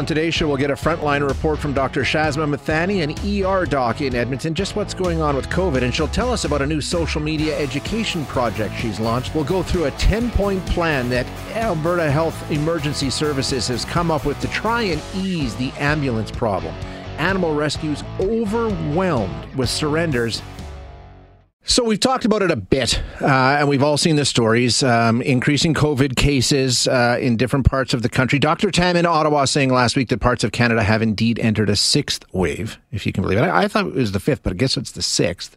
on today's show, we'll get a frontline report from Dr. Shazma Mithani, an ER doc in Edmonton, just what's going on with COVID. And she'll tell us about a new social media education project she's launched. We'll go through a 10 point plan that Alberta Health Emergency Services has come up with to try and ease the ambulance problem. Animal rescues overwhelmed with surrenders so we've talked about it a bit, uh, and we've all seen the stories. Um, increasing COVID cases uh, in different parts of the country. Dr. Tam in Ottawa saying last week that parts of Canada have indeed entered a sixth wave, if you can believe it. I, I thought it was the fifth, but I guess it's the sixth.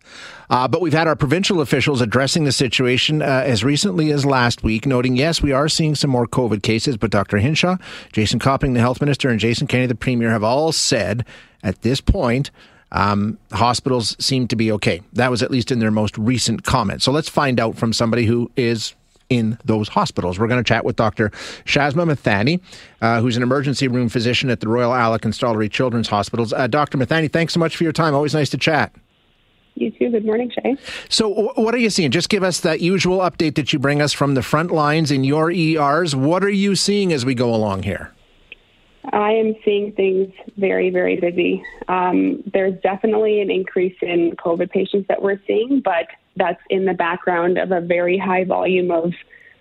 Uh, but we've had our provincial officials addressing the situation uh, as recently as last week, noting yes, we are seeing some more COVID cases, but Dr. Hinshaw, Jason Copping, the health minister, and Jason Kenney, the premier, have all said at this point um, hospitals seem to be okay. That was at least in their most recent comment. So let's find out from somebody who is in those hospitals. We're going to chat with Dr. Shazma Mithani, uh, who's an emergency room physician at the Royal Alec and Stollery Children's Hospitals. Uh, Dr. Mithani, thanks so much for your time. Always nice to chat. You too. Good morning, Shay. So, what are you seeing? Just give us that usual update that you bring us from the front lines in your ERs. What are you seeing as we go along here? I am seeing things very, very busy. Um, there's definitely an increase in COVID patients that we're seeing, but that's in the background of a very high volume of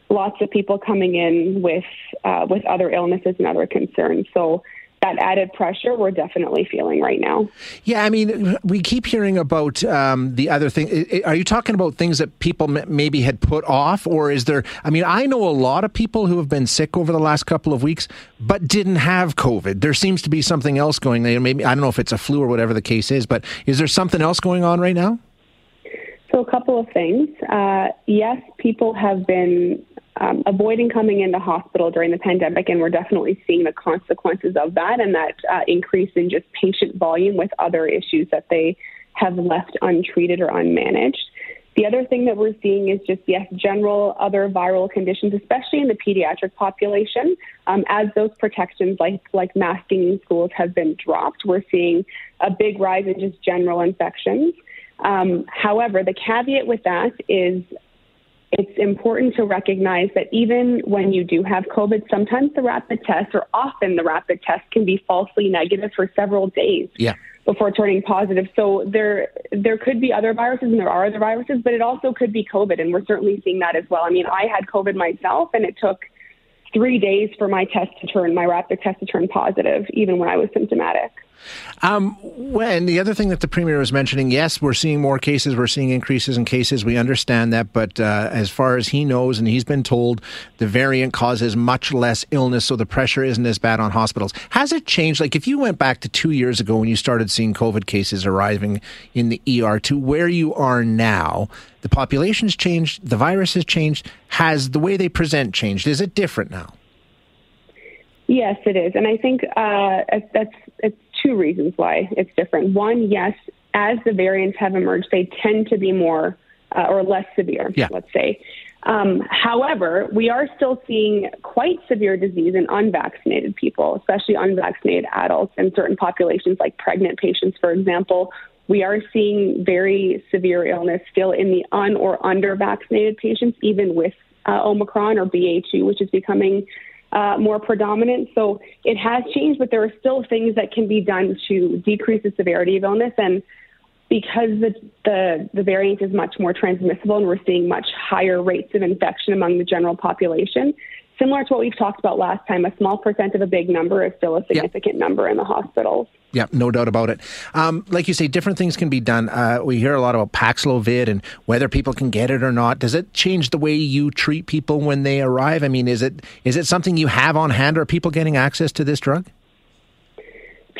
lots of people coming in with uh, with other illnesses and other concerns. So that added pressure we're definitely feeling right now. Yeah, I mean, we keep hearing about um, the other thing. Are you talking about things that people maybe had put off, or is there? I mean, I know a lot of people who have been sick over the last couple of weeks, but didn't have COVID. There seems to be something else going. There, Maybe I don't know if it's a flu or whatever the case is, but is there something else going on right now? So, a couple of things. Uh, yes, people have been um, avoiding coming into hospital during the pandemic, and we're definitely seeing the consequences of that and that uh, increase in just patient volume with other issues that they have left untreated or unmanaged. The other thing that we're seeing is just, yes, general other viral conditions, especially in the pediatric population. Um, as those protections like, like masking in schools have been dropped, we're seeing a big rise in just general infections. Um, however, the caveat with that is it's important to recognize that even when you do have COVID, sometimes the rapid test, or often the rapid test, can be falsely negative for several days yeah. before turning positive. So there, there could be other viruses, and there are other viruses, but it also could be COVID, and we're certainly seeing that as well. I mean, I had COVID myself, and it took three days for my test to turn, my rapid test to turn positive, even when I was symptomatic. Um, when the other thing that the premier was mentioning, yes, we're seeing more cases, we're seeing increases in cases. We understand that, but uh, as far as he knows, and he's been told, the variant causes much less illness, so the pressure isn't as bad on hospitals. Has it changed? Like if you went back to two years ago when you started seeing COVID cases arriving in the ER to where you are now, the population's changed, the virus has changed. Has the way they present changed? Is it different now? Yes, it is, and I think uh, that's two reasons why it's different. One, yes, as the variants have emerged, they tend to be more uh, or less severe, yeah. let's say. Um, however, we are still seeing quite severe disease in unvaccinated people, especially unvaccinated adults in certain populations, like pregnant patients, for example. We are seeing very severe illness still in the un or under vaccinated patients, even with uh, Omicron or BA2, which is becoming uh, more predominant. So it has changed, but there are still things that can be done to decrease the severity of illness. And because the, the, the variant is much more transmissible and we're seeing much higher rates of infection among the general population, similar to what we've talked about last time, a small percent of a big number is still a significant number in the hospitals. Yeah, no doubt about it. Um, like you say, different things can be done. Uh, we hear a lot about Paxlovid and whether people can get it or not. Does it change the way you treat people when they arrive? I mean, is it is it something you have on hand? Are people getting access to this drug?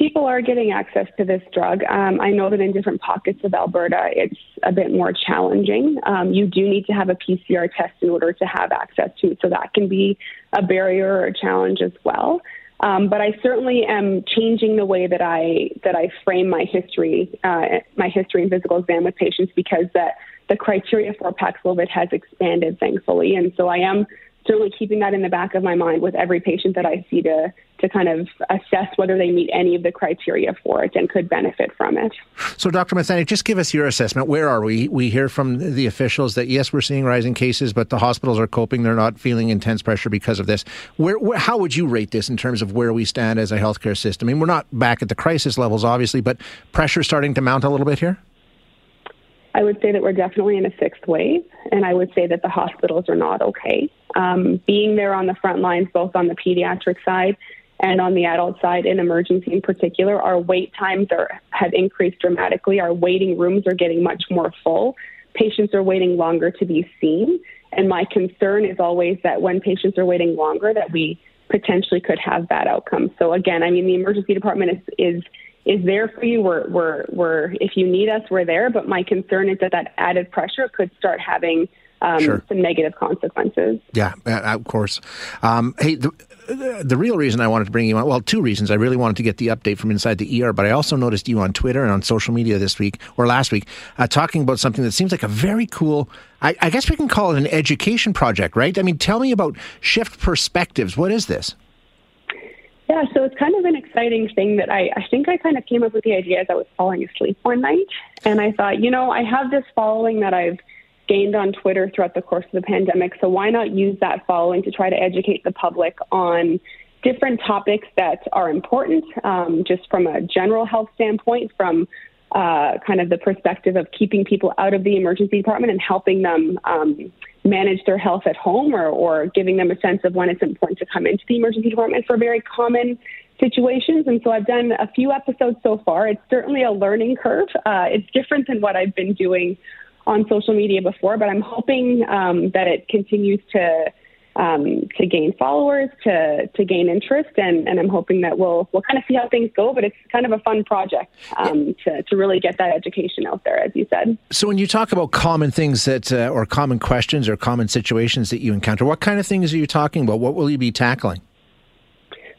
People are getting access to this drug. Um, I know that in different pockets of Alberta, it's a bit more challenging. Um, you do need to have a PCR test in order to have access to it, so that can be a barrier or a challenge as well. Um, but I certainly am changing the way that I that I frame my history, uh, my history and physical exam with patients because that the criteria for Paxlovid has expanded, thankfully, and so I am certainly keeping that in the back of my mind with every patient that I see to to kind of assess whether they meet any of the criteria for it and could benefit from it. So, Dr. Mithani, just give us your assessment. Where are we? We hear from the officials that yes, we're seeing rising cases, but the hospitals are coping. They're not feeling intense pressure because of this. Where, where, how would you rate this in terms of where we stand as a healthcare system? I mean, we're not back at the crisis levels, obviously, but pressure starting to mount a little bit here. I would say that we're definitely in a sixth wave, and I would say that the hospitals are not okay. Um, being there on the front lines, both on the pediatric side and on the adult side, in emergency in particular, our wait times are, have increased dramatically. Our waiting rooms are getting much more full. Patients are waiting longer to be seen, and my concern is always that when patients are waiting longer, that we potentially could have bad outcomes. So again, I mean, the emergency department is is is there for you. We're, we're, we're, if you need us, we're there. But my concern is that that added pressure could start having um, sure. some negative consequences. Yeah, uh, of course. Um, hey, the, the real reason I wanted to bring you on, well, two reasons. I really wanted to get the update from inside the ER, but I also noticed you on Twitter and on social media this week or last week uh, talking about something that seems like a very cool, I, I guess we can call it an education project, right? I mean, tell me about Shift Perspectives. What is this? Yeah, so it's kind of an exciting thing that I, I think I kind of came up with the idea as I was falling asleep one night. And I thought, you know, I have this following that I've gained on Twitter throughout the course of the pandemic. So why not use that following to try to educate the public on different topics that are important, um, just from a general health standpoint, from uh, kind of the perspective of keeping people out of the emergency department and helping them um, manage their health at home or, or giving them a sense of when it's important to come into the emergency department for very common situations. And so I've done a few episodes so far. It's certainly a learning curve. Uh, it's different than what I've been doing on social media before, but I'm hoping um, that it continues to um, to gain followers, to to gain interest, and, and I'm hoping that we'll we'll kind of see how things go. But it's kind of a fun project um, to to really get that education out there, as you said. So when you talk about common things that uh, or common questions or common situations that you encounter, what kind of things are you talking about? What will you be tackling?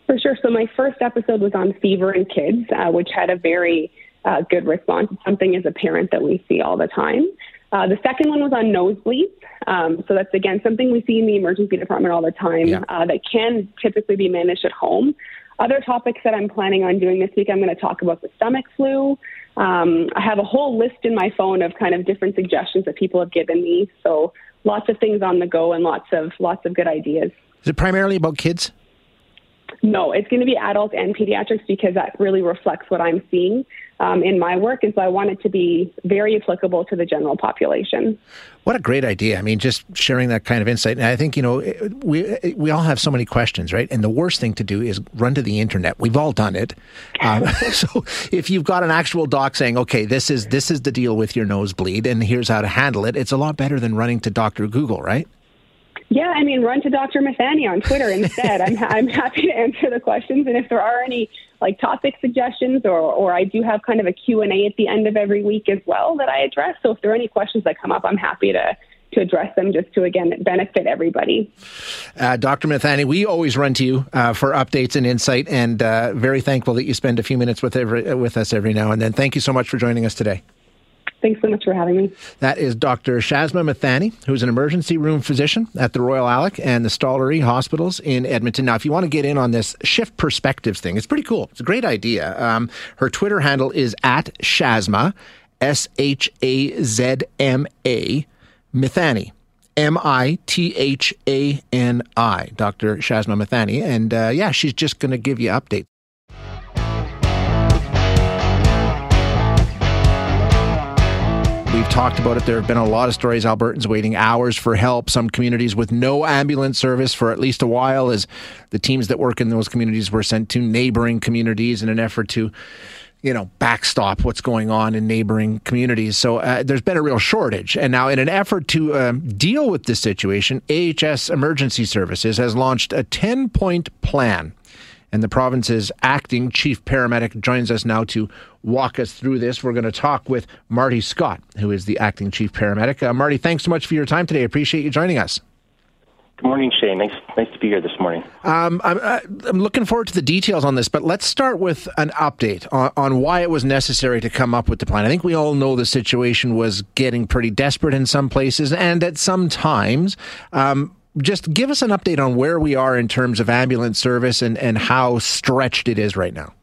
For sure. So my first episode was on fever in kids, uh, which had a very uh, good response. It's something as a parent that we see all the time. Uh, the second one was on nosebleeds. Um, so that's again something we see in the emergency department all the time yeah. uh, that can typically be managed at home. Other topics that I'm planning on doing this week, I'm going to talk about the stomach flu. Um, I have a whole list in my phone of kind of different suggestions that people have given me. So lots of things on the go and lots of lots of good ideas. Is it primarily about kids? No, it's going to be adults and pediatrics because that really reflects what I'm seeing um, in my work. And so I want it to be very applicable to the general population. What a great idea. I mean, just sharing that kind of insight. And I think, you know, we, we all have so many questions, right? And the worst thing to do is run to the internet. We've all done it. Um, so if you've got an actual doc saying, okay, this is, this is the deal with your nosebleed and here's how to handle it, it's a lot better than running to Dr. Google, right? Yeah, I mean, run to Dr. Mithani on Twitter instead. I'm I'm happy to answer the questions, and if there are any like topic suggestions, or or I do have kind of a Q and A at the end of every week as well that I address. So if there are any questions that come up, I'm happy to to address them just to again benefit everybody. Uh, Dr. Mithani, we always run to you uh, for updates and insight, and uh, very thankful that you spend a few minutes with every, with us every now and then. Thank you so much for joining us today. Thanks so much for having me. That is Dr. Shazma Mithani, who's an emergency room physician at the Royal Alec and the Stollery Hospitals in Edmonton. Now, if you want to get in on this shift perspectives thing, it's pretty cool. It's a great idea. Um, her Twitter handle is at Shazma, S H A Z M A, Mithani. M I T H A N I, Dr. Shazma Mithani. And uh, yeah, she's just going to give you updates. Talked about it. There have been a lot of stories. Albertans waiting hours for help. Some communities with no ambulance service for at least a while, as the teams that work in those communities were sent to neighboring communities in an effort to, you know, backstop what's going on in neighboring communities. So uh, there's been a real shortage. And now, in an effort to um, deal with this situation, AHS Emergency Services has launched a 10 point plan and the province's acting chief paramedic joins us now to walk us through this. We're going to talk with Marty Scott, who is the acting chief paramedic. Uh, Marty, thanks so much for your time today. Appreciate you joining us. Good morning, Shane. Nice, nice to be here this morning. Um, I'm, I'm, looking forward to the details on this, but let's start with an update on, on, why it was necessary to come up with the plan. I think we all know the situation was getting pretty desperate in some places and at some times. Um, just give us an update on where we are in terms of ambulance service and, and how stretched it is right now.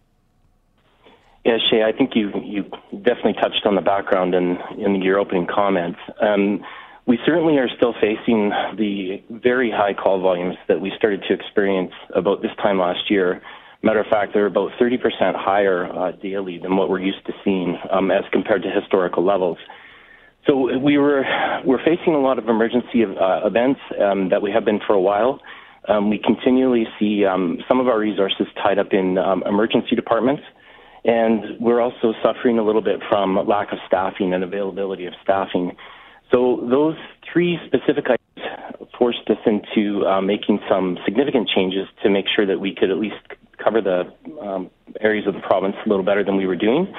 Yeah, Shay, I think you you definitely touched on the background in, in your opening comments. Um, we certainly are still facing the very high call volumes that we started to experience about this time last year. Matter of fact, they're about 30% higher uh, daily than what we're used to seeing um, as compared to historical levels. So we were we're facing a lot of emergency uh, events um, that we have been for a while. Um, we continually see um, some of our resources tied up in um, emergency departments, and we're also suffering a little bit from lack of staffing and availability of staffing. So those three specific items forced us into uh, making some significant changes to make sure that we could at least cover the um, areas of the province a little better than we were doing.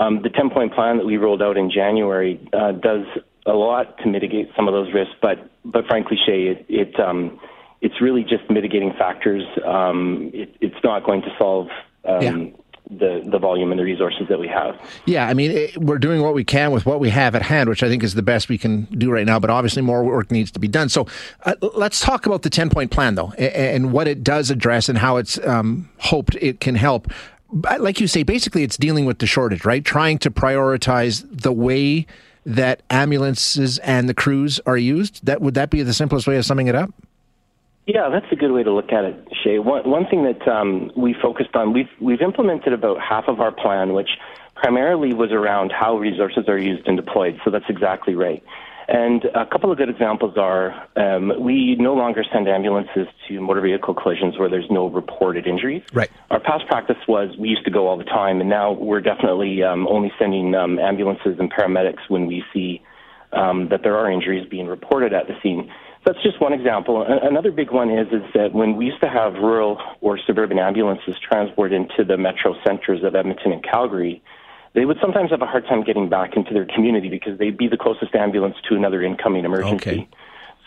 Um, the 10 point plan that we rolled out in January uh, does a lot to mitigate some of those risks, but, but frankly, Shay, it, it um, it's really just mitigating factors. Um, it, it's not going to solve um, yeah the the volume and the resources that we have. Yeah, I mean, it, we're doing what we can with what we have at hand, which I think is the best we can do right now. But obviously, more work needs to be done. So, uh, let's talk about the ten point plan, though, and, and, what it does address and how it's um, hoped it can help. Like you say, basically, it's dealing with the shortage, right? Trying to prioritize the way that ambulances and the crews are used. That would that be the simplest way of summing it up? Yeah, that's a good way to look at it, Shay. One, one thing that um, we focused on, we've, we've implemented about half of our plan, which primarily was around how resources are used and deployed. So that's exactly right. And a couple of good examples are um, we no longer send ambulances to motor vehicle collisions where there's no reported injuries. Right. Our past practice was we used to go all the time, and now we're definitely um, only sending um, ambulances and paramedics when we see um, that there are injuries being reported at the scene. That's just one example. Another big one is is that when we used to have rural or suburban ambulances transport into the metro centers of Edmonton and Calgary, they would sometimes have a hard time getting back into their community because they'd be the closest ambulance to another incoming emergency. Okay.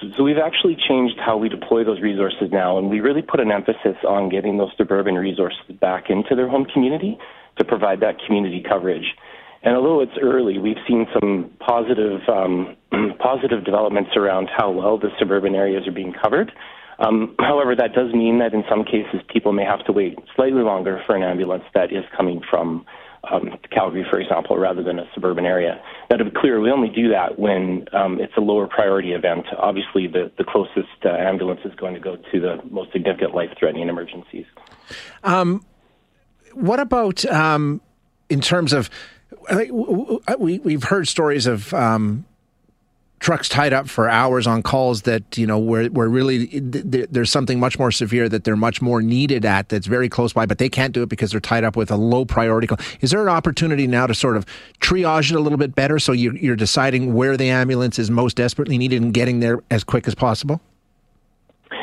So, so we've actually changed how we deploy those resources now, and we really put an emphasis on getting those suburban resources back into their home community to provide that community coverage. And although it's early, we've seen some positive um, positive developments around how well the suburban areas are being covered. Um, however, that does mean that in some cases people may have to wait slightly longer for an ambulance that is coming from um, Calgary, for example, rather than a suburban area. Now, to be clear, we only do that when um, it's a lower priority event. Obviously, the, the closest uh, ambulance is going to go to the most significant life threatening emergencies. Um, what about um, in terms of we we've heard stories of um, trucks tied up for hours on calls that you know where where really there's something much more severe that they're much more needed at that's very close by, but they can't do it because they're tied up with a low priority call. Is there an opportunity now to sort of triage it a little bit better so you're, you're deciding where the ambulance is most desperately needed and getting there as quick as possible?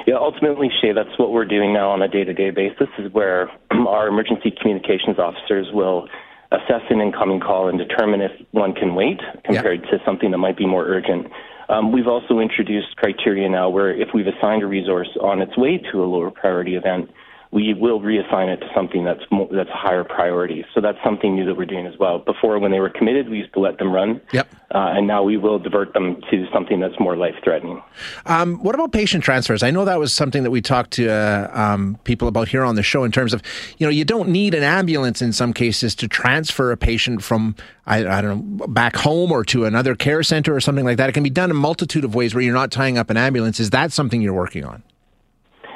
Yeah, ultimately, Shay, that's what we're doing now on a day-to-day basis. Is where our emergency communications officers will assess an incoming call and determine if one can wait compared yeah. to something that might be more urgent. Um, we've also introduced criteria now where if we've assigned a resource on its way to a lower priority event, we will reassign it to something that's more, that's a higher priority. So that's something new that we're doing as well. Before, when they were committed, we used to let them run. Yep. Uh, and now we will divert them to something that's more life threatening. Um, what about patient transfers? I know that was something that we talked to uh, um, people about here on the show in terms of, you know, you don't need an ambulance in some cases to transfer a patient from, I, I don't know, back home or to another care center or something like that. It can be done in a multitude of ways where you're not tying up an ambulance. Is that something you're working on?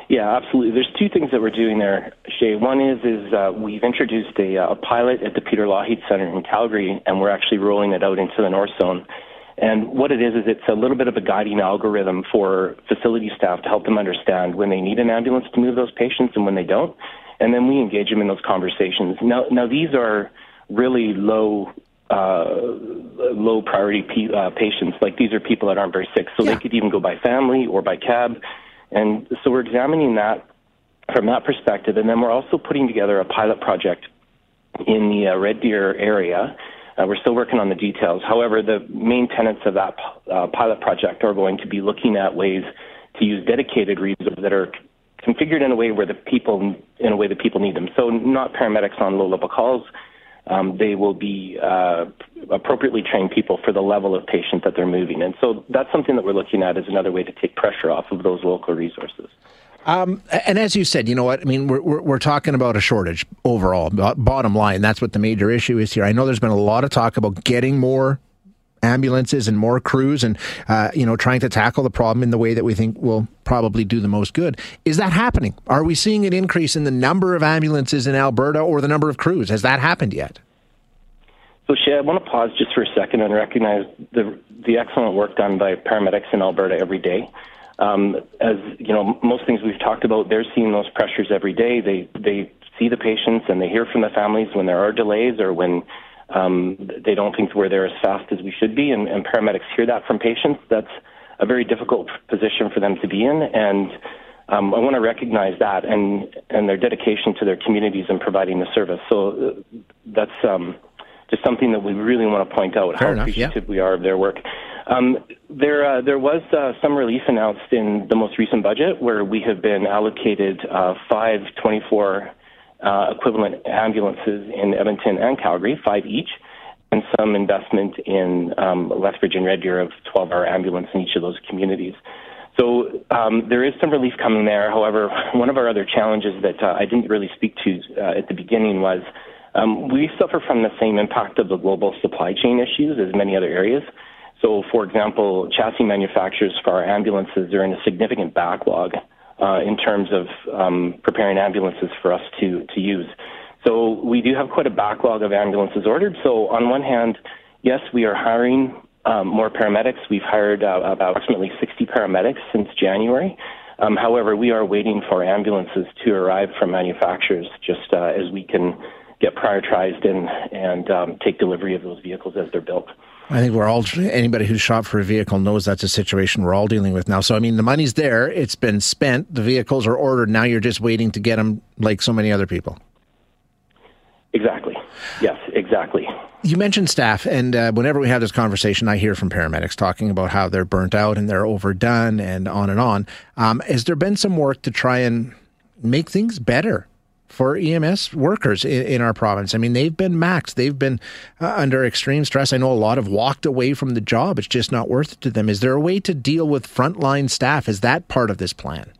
Yeah, absolutely. There's two things that we're doing there, Shay. One is is uh, we've introduced a, uh, a pilot at the Peter Lougheed Center in Calgary, and we're actually rolling it out into the North Zone. And what it is is it's a little bit of a guiding algorithm for facility staff to help them understand when they need an ambulance to move those patients and when they don't, and then we engage them in those conversations. Now, now these are really low uh, low priority p- uh, patients. Like these are people that aren't very sick, so yeah. they could even go by family or by cab. And so we're examining that from that perspective, and then we're also putting together a pilot project in the uh, Red Deer area. Uh, we're still working on the details. However, the main tenets of that uh, pilot project are going to be looking at ways to use dedicated resources that are configured in a way where the people in a way that people need them. So not paramedics on low level calls. Um, they will be uh, appropriately trained people for the level of patient that they're moving. And so that's something that we're looking at as another way to take pressure off of those local resources. Um, and as you said, you know what? I mean, we're, we're, we're talking about a shortage overall. Bottom line, that's what the major issue is here. I know there's been a lot of talk about getting more ambulances and more crews and uh, you know trying to tackle the problem in the way that we think will probably do the most good is that happening are we seeing an increase in the number of ambulances in alberta or the number of crews has that happened yet so Shay, I want to pause just for a second and recognize the the excellent work done by paramedics in Alberta every day. Um, as you know, most things we've talked about, they're seeing those pressures every day. They they see the patients and they hear from the families when there are delays or when um, they don't think we're there as fast as we should be, and, and paramedics hear that from patients. That's a very difficult position for them to be in, and um, I want to recognize that and and their dedication to their communities and providing the service. So uh, that's um, just something that we really want to point out Fair how enough, appreciative yeah. we are of their work. Um, there, uh, there was uh, some relief announced in the most recent budget where we have been allocated uh, five 24 uh, equivalent ambulances in Edmonton and Calgary, five each, and some investment in um, Lethbridge and Red Deer of 12 hour ambulance in each of those communities. So um, there is some relief coming there. However, one of our other challenges that uh, I didn't really speak to uh, at the beginning was um, we suffer from the same impact of the global supply chain issues as many other areas. So, for example, chassis manufacturers for our ambulances are in a significant backlog uh, in terms of um, preparing ambulances for us to, to use. So we do have quite a backlog of ambulances ordered. So on one hand, yes, we are hiring um, more paramedics. We've hired uh, about approximately 60 paramedics since January. Um, however, we are waiting for ambulances to arrive from manufacturers just uh, as we can get prioritized and, and um, take delivery of those vehicles as they're built. I think we're all anybody who's shopped for a vehicle knows that's a situation we're all dealing with now. So I mean, the money's there; it's been spent. The vehicles are ordered. Now you're just waiting to get them, like so many other people. Exactly. Yes, exactly. You mentioned staff, and uh, whenever we have this conversation, I hear from paramedics talking about how they're burnt out and they're overdone, and on and on. Um, has there been some work to try and make things better for EMS workers in, in, our province. I mean, they've been maxed. They've been uh, under extreme stress. I know a lot have walked away from the job. It's just not worth it to them. Is there a way to deal with frontline staff? Is that part of this plan?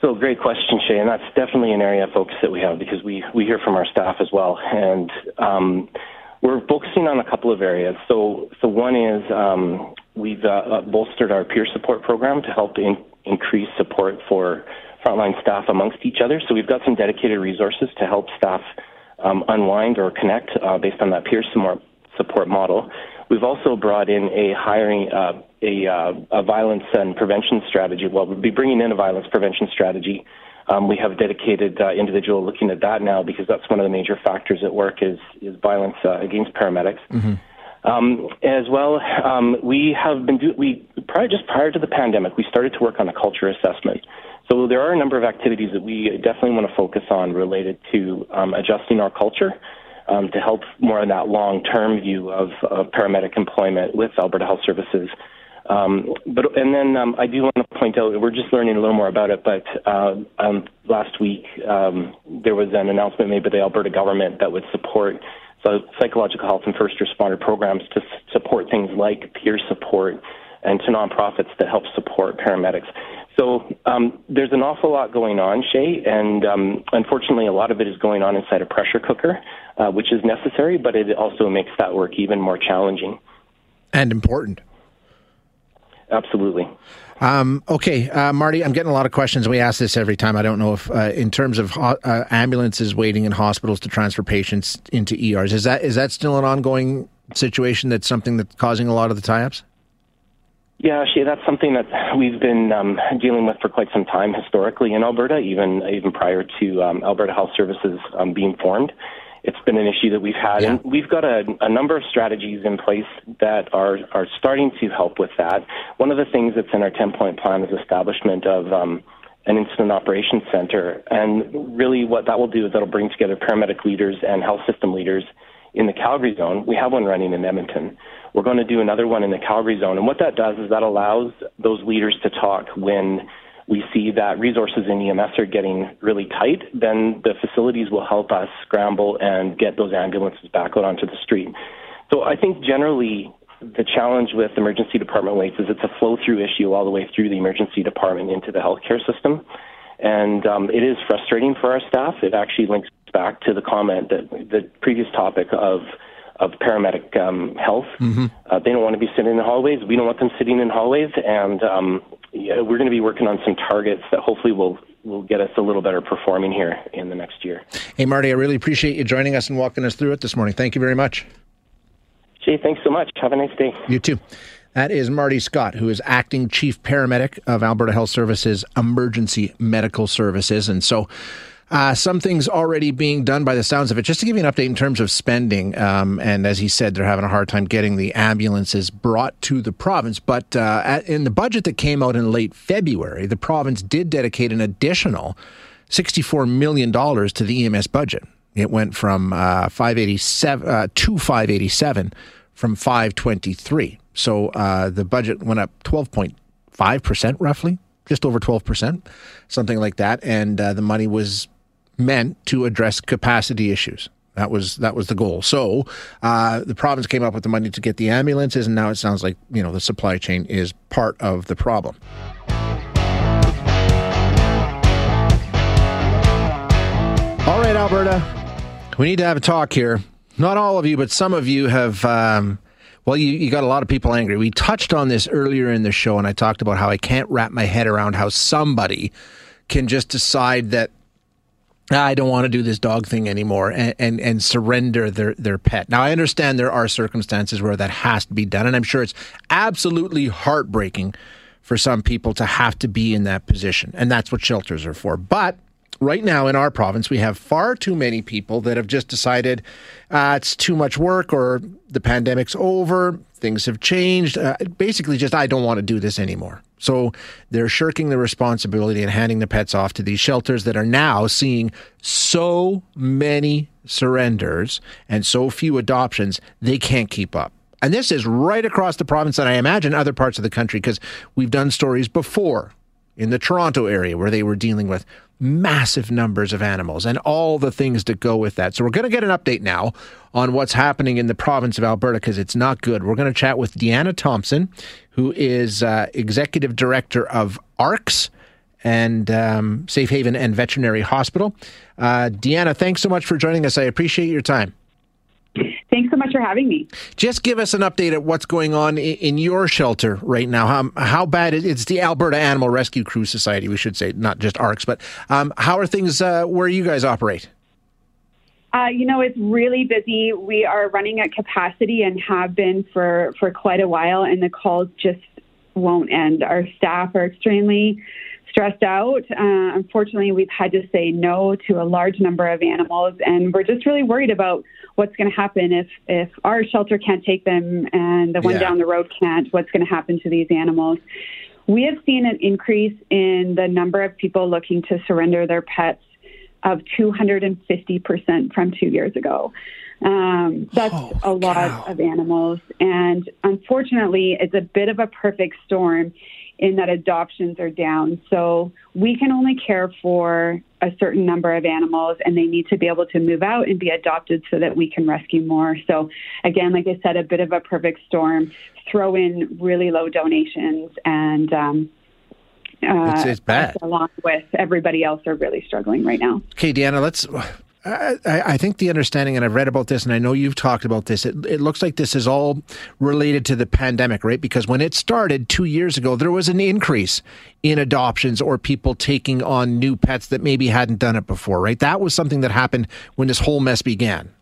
So, great question, Shay, and that's definitely an area of focus that we have because we, we hear from our staff as well. And um, we're focusing on a couple of areas. So, so one is um, we've uh, bolstered our peer support program to help in, increase support for frontline staff amongst each other. So we've got some dedicated resources to help staff um, unwind or connect uh, based on that peer support model. We've also brought in a hiring uh, a, uh, a, violence and prevention strategy. Well, we'll be bringing in a violence prevention strategy. Um, we have a dedicated uh, individual looking at that now because that's one of the major factors at work is is violence uh, against paramedics. Mm-hmm. Um, as well, um, we have been do- we prior, just prior to the pandemic, we started to work on a culture assessment. So there are a number of activities that we definitely want to focus on related to um, adjusting our culture um, to help more in that long-term view of, of, paramedic employment with Alberta Health Services. Um, but and then um, I do want to point out we're just learning a little more about it. But uh, um, last week um, there was an announcement made by the Alberta government that would support so psychological health and first responder programs to support things like peer support and to nonprofits that help support paramedics. So um, there's an awful lot going on, Shay, and um, unfortunately, a lot of it is going on inside a pressure cooker, uh, which is necessary, but it also makes that work even more challenging and important. Absolutely. Um, okay, uh, Marty, I'm getting a lot of questions. We ask this every time. I don't know if, uh, in terms of ho- uh, ambulances waiting in hospitals to transfer patients into ERs, is that is that still an ongoing situation? That's something that's causing a lot of the tie-ups. Yeah, Shay, that's something that we've been um, dealing with for quite some time historically in Alberta, even even prior to um, Alberta Health Services um, being formed. It's been an issue that we've had, yeah. and we've got a, a, number of strategies in place that are are starting to help with that. One of the things that's in our ten point plan is establishment of um, an incident operations center, and really what that will do is that'll bring together paramedic leaders and health system leaders in the Calgary zone. We have one running in Edmonton we're going to do another one in the Calgary zone. And what that does is that allows those leaders to talk when we see that resources in EMS are getting really tight, then the facilities will help us scramble and get those ambulances back out onto the street. So I think generally the challenge with emergency department waits is it's a flow through issue all the way through the emergency department into the healthcare system. And um, it is frustrating for our staff. It actually links back to the comment that the previous topic of of paramedic um, health. Mm-hmm. Uh, they don't want to be sitting in the hallways. We don't want them sitting in hallways. And um, yeah, we're going to be working on some targets that hopefully will will get us a little better performing here in the next year. Hey, Marty, I really appreciate you joining us and walking us through it this morning. Thank you very much. Jay, thanks so much. Have a nice day. You too. That is Marty Scott, who is acting chief paramedic of Alberta Health Services Emergency Medical Services. And so, uh, some things already being done by the sounds of it. Just to give you an update in terms of spending, um, and as he said, they're having a hard time getting the ambulances brought to the province. But uh, at, in the budget that came out in late February, the province did dedicate an additional $64 million to the EMS budget. It went from uh, 587 uh, to 587 from 523. So uh, the budget went up 12.5% roughly, just over 12%, something like that. And uh, the money was meant to address capacity issues. That was that was the goal. So uh, the province came up with the money to get the ambulances, and now it sounds like you know the supply chain is part of the problem. All right, Alberta, we need to have a talk here. Not all of you, but some of you have. Um, well, you, you got a lot of people angry. We touched on this earlier in the show, and I talked about how I can't wrap my head around how somebody can just decide that I don't want to do this dog thing anymore and, and, and surrender their, their pet. Now, I understand there are circumstances where that has to be done, and I'm sure it's absolutely heartbreaking for some people to have to be in that position, and that's what shelters are for. But right now in our province, we have far too many people that have just decided uh, it's too much work or the pandemic's over, things have changed. Uh, basically, just I don't want to do this anymore. So they're shirking the responsibility and handing the pets off to these shelters that are now seeing so many surrenders and so few adoptions, they can't keep up. And this is right across the province, and I imagine other parts of the country, because we've done stories before in the Toronto area where they were dealing with massive numbers of animals and all the things that go with that. So we're going to get an update now on what's happening in the province of Alberta because it's not good. We're going to chat with Deanna Thompson, who is uh, executive director of ARCS and um, Safe Haven and Veterinary Hospital. Uh, Deanna, thanks so much for joining us. I appreciate your time. Thanks so much for having me. Just give us an update at what's going on in your shelter right now. How, how bad it, it's the Alberta Animal Rescue Crew Society, we should say, not just ARCS, but um, how are things uh, where you guys operate? Uh, you know, it's really busy. We are running at capacity and have been for, for quite a while, and the calls just won't end. Our staff are extremely stressed out. Uh, unfortunately, we've had to say no to a large number of animals, and we're just really worried about what's going to happen if if our shelter can't take them and the one yeah. down the road can't. What's going to happen to these animals? We have seen an increase in the number of people looking to surrender their pets of 250% from two years ago. Um, that's a lot cow. of animals. And unfortunately, it's a bit of a perfect storm in that adoptions are down. So we can only care for a certain number of animals and they need to be able to move out and be adopted so that we can rescue more. So again, like I said, a bit of a perfect storm. Throw in really low donations and um, uh, it's, it's bad. Along with everybody else are really struggling right now. Okay, Deanna, let's I, I, think the understanding, and I've read about this, and I know you've talked about this. It, it, looks like this is all related to the pandemic, right? Because when it started two years ago, there was an increase in adoptions or people taking on new pets that maybe hadn't done it before, right? That was something that happened when this whole mess began.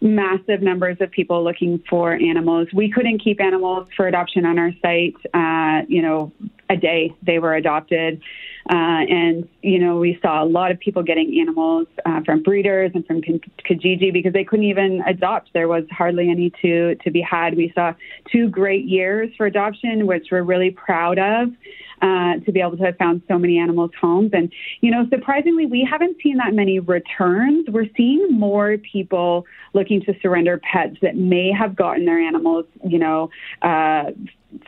Massive numbers of people looking for animals. We couldn't keep animals for adoption on our site. Uh, you know, a day they were adopted. Uh, and, you know, we saw a lot of people getting animals uh, from breeders and from Kijiji because they couldn't even adopt. There was hardly any to, to be had. We saw two great years for adoption, which we're really proud of. Uh, to be able to have found so many animals homes. And, you know, surprisingly, we haven't seen that many returns. We're seeing more people looking to surrender pets that may have gotten their animals, you know, uh,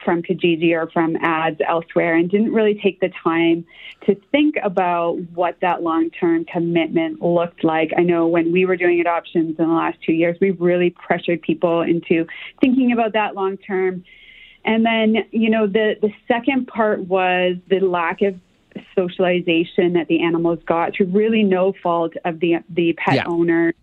from Kijiji or from ads elsewhere and didn't really take the time to think about what that long term commitment looked like. I know when we were doing adoptions in the last two years, we really pressured people into thinking about that long term. And then, you know, the, the second part was the lack of socialization that the animals got through really no fault of the the pet yeah. owner.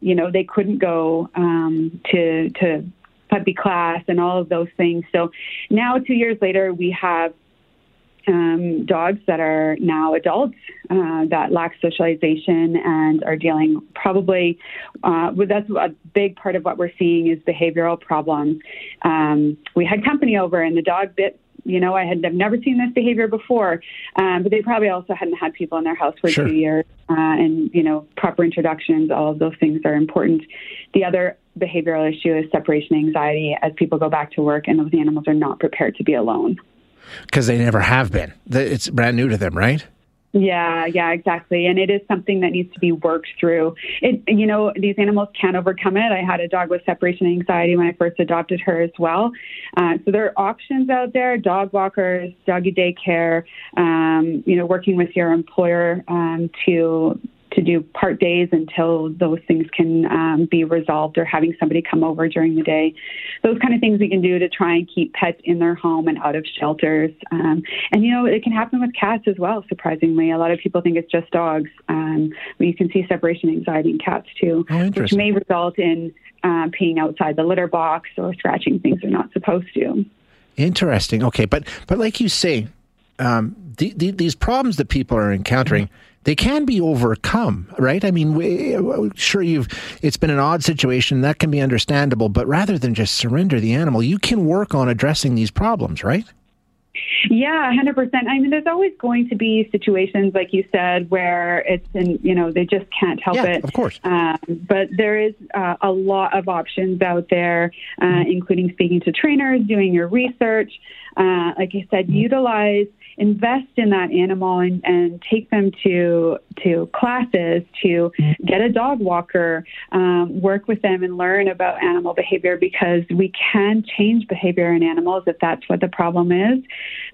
You know, they couldn't go um, to to puppy class and all of those things. So now, two years later, we have um, dogs that are now adults uh, that lack socialization and are dealing probably uh, with that's a big part of what we're seeing is behavioral problems. Um, we had company over and the dog bit. You know, I had I've never seen this behavior before, um, but they probably also hadn't had people in their house for sure. two years, uh, and you know, proper introductions. All of those things are important. The other behavioral issue is separation anxiety as people go back to work and those animals are not prepared to be alone. Because they never have been. It's brand new to them, right? Yeah, yeah, exactly. And it is something that needs to be worked through. It, you know, these animals can overcome it. I had a dog with separation anxiety when I first adopted her as well. Uh, so there are options out there: dog walkers, doggy daycare. Um, you know, working with your employer um, to to do part days until those things can um, be resolved or having somebody come over during the day. Those kind of things we can do to try and keep pets in their home and out of shelters. Um, and, you know, it can happen with cats as well, surprisingly. A lot of people think it's just dogs. Um, but you can see separation anxiety in cats too, oh, which may result in uh, peeing outside the litter box or scratching things they're not supposed to. Interesting. Okay. But, but like you say, um, the, the, these problems that people are encountering, they can be overcome, right? I mean, we, sure, you've it's been an odd situation that can be understandable, but rather than just surrender the animal, you can work on addressing these problems, right? Yeah, 100%. I mean, there's always going to be situations, like you said, where it's, in, you know, they just can't help yeah, it. Of course. Um, but there is uh, a lot of options out there, uh, mm-hmm. including speaking to trainers, doing your research. Uh, like I said, utilize invest in that animal and, and take them to to classes to get a dog walker, um, work with them and learn about animal behavior because we can change behavior in animals if that's what the problem is,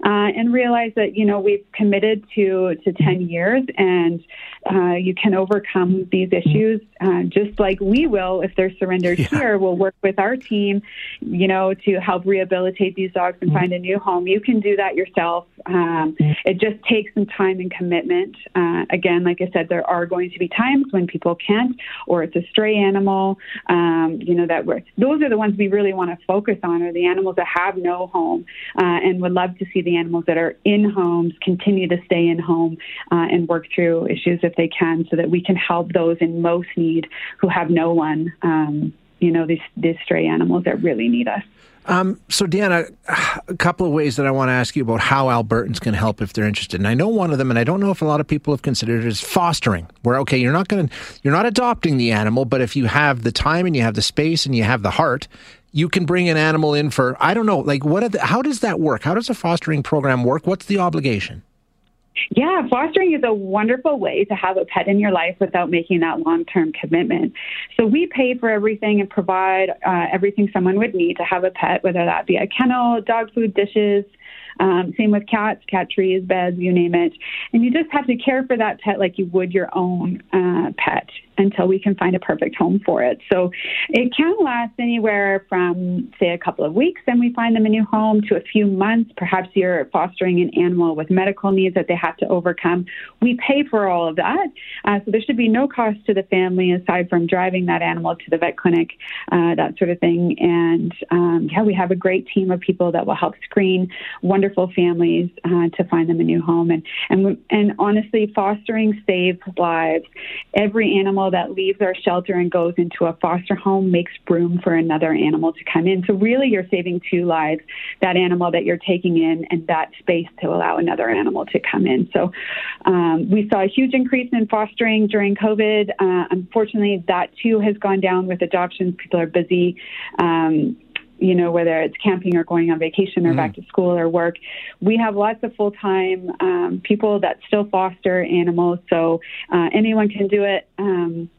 uh, and realize that you know we've committed to to ten years and uh, you can overcome these issues uh, just like we will if they're surrendered yeah. here. We'll work with our team, you know, to help rehabilitate these dogs and find a new home. You can do that yourself. Um, it just takes some time and commitment. Uh, again, like I said, there are going to be times when people can't, or it's a stray animal. Um, you know that we're those are the ones we really want to focus on, are the animals that have no home, uh, and would love to see the animals that are in homes continue to stay in home uh, and work through issues if they can, so that we can help those in most need who have no one. Um, you know, these these stray animals that really need us. Um, so, Deanna, a couple of ways that I want to ask you about how Albertans can help if they're interested. And I know one of them, and I don't know if a lot of people have considered it, is fostering. Where okay, you're not going to, you're not adopting the animal, but if you have the time and you have the space and you have the heart, you can bring an animal in for I don't know, like what? The, how does that work? How does a fostering program work? What's the obligation? Yeah, fostering is a wonderful way to have a pet in your life without making that long term commitment. So we pay for everything and provide uh, everything someone would need to have a pet, whether that be a kennel, dog food, dishes, um, same with cats, cat trees, beds, you name it. And you just have to care for that pet like you would your own uh, pet until we can find a perfect home for it. So it can last anywhere from, say, a couple of weeks, and we find them a new home, to a few months. Perhaps you're fostering an animal with medical needs that they have to overcome. We pay for all of that. Uh, so there should be no cost to the family aside from driving that animal to the vet clinic, uh, that sort of thing. And um, yeah, we have a great team of people that will help screen wonderful families uh, to find them a new home. And, and, and honestly, fostering saves lives. Every animal that leaves our shelter and goes into a foster home makes room for another animal to come in. So really, you're saving two lives: that animal that you're taking in, and that space to allow another animal to come in. So um, we saw a huge increase in fostering during COVID. Uh, unfortunately, that too has gone down with adoptions. People are busy. Um, you know, whether it's camping or going on vacation or mm. back to school or work. We have lots of full time um, people that still foster animals, so uh, anyone can do it. Um,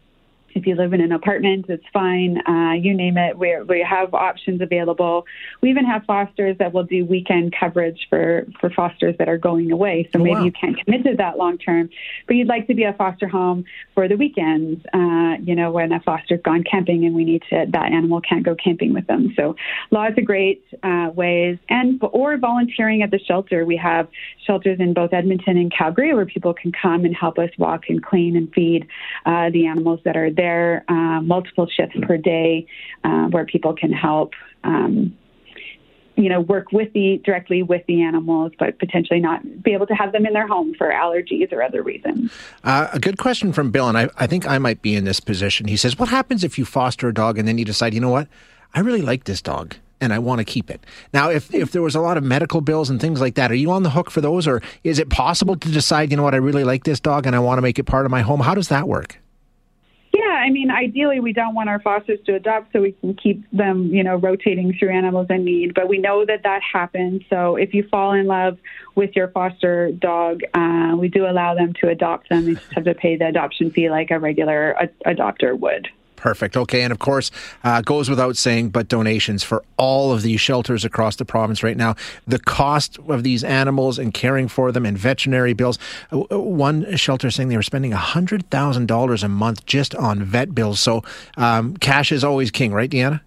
if you live in an apartment, it's fine. Uh, you name it. We we have options available. We even have fosters that will do weekend coverage for for fosters that are going away. So oh, maybe wow. you can't commit to that long term, but you'd like to be a foster home for the weekends. Uh, you know, when a foster's gone camping and we need to that animal can't go camping with them. So lots of great uh, ways, and or volunteering at the shelter. We have shelters in both Edmonton and Calgary where people can come and help us walk and clean and feed uh, the animals that are there, uh, multiple shifts per day, uh, where people can help. Um, you know, work with the directly with the animals, but potentially not be able to have them in their home for allergies or other reasons. Uh, a good question from Bill, and I, I think I might be in this position. He says, "What happens if you foster a dog and then you decide, you know what, I really like this dog." and I want to keep it. Now, if, if there was a lot of medical bills and things like that, are you on the hook for those, or is it possible to decide, you know what, I really like this dog and I want to make it part of my home? How does that work? I mean, ideally, we don't want our fosters to adopt so we can keep them, you know, rotating through animals in need. But we know that that happens. So if you fall in love with your foster dog, uh, we do allow them to adopt them. You just have to pay the adoption fee like a regular ad- adopter would. Perfect. Okay. And of course, uh, goes without saying, but donations for all of these shelters across the province right now. The cost of these animals and caring for them and veterinary bills. Uh, uh, one shelter saying they were spending $100,000 a month just on vet bills. So um, cash is always king, right, Deanna?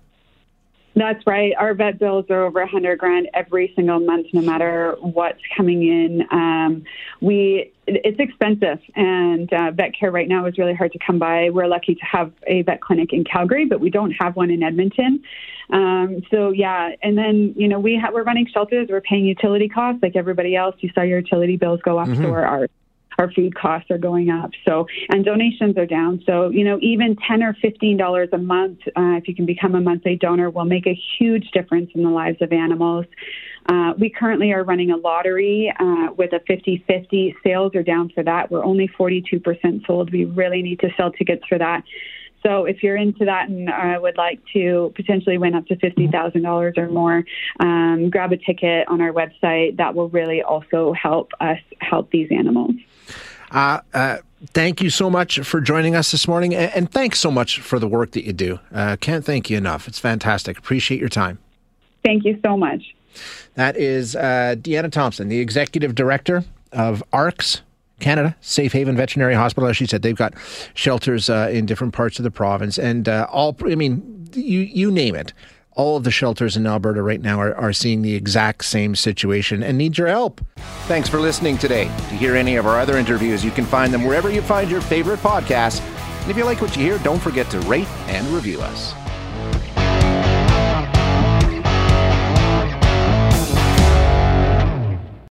That's right. Our vet bills are over a hundred grand every single month, no matter what's coming in. Um, we it's expensive, and uh, vet care right now is really hard to come by. We're lucky to have a vet clinic in Calgary, but we don't have one in Edmonton. Um, so yeah, and then you know we ha- we're running shelters. We're paying utility costs like everybody else. You saw your utility bills go up, mm-hmm. so are ours our food costs are going up. So, and donations are down. So, you know, even 10 or $15 a month, uh, if you can become a monthly donor, will make a huge difference in the lives of animals. Uh, we currently are running a lottery uh, with a 50 50. Sales are down for that. We're only 42% sold. We really need to sell tickets for that. So if you're into that and uh, would like to potentially win up to $50,000 or more, um, grab a ticket on our website. That will really also help us help these animals. Uh, uh, thank you so much for joining us this morning, and, and thanks so much for the work that you do. Uh, can't thank you enough. It's fantastic. Appreciate your time. Thank you so much. That is uh, Deanna Thompson, the executive director of AARCS Canada, Safe Haven Veterinary Hospital. As she said, they've got shelters uh, in different parts of the province, and uh, all. I mean, you you name it all of the shelters in Alberta right now are, are seeing the exact same situation and need your help. Thanks for listening today. To hear any of our other interviews, you can find them wherever you find your favorite podcasts. And if you like what you hear, don't forget to rate and review us.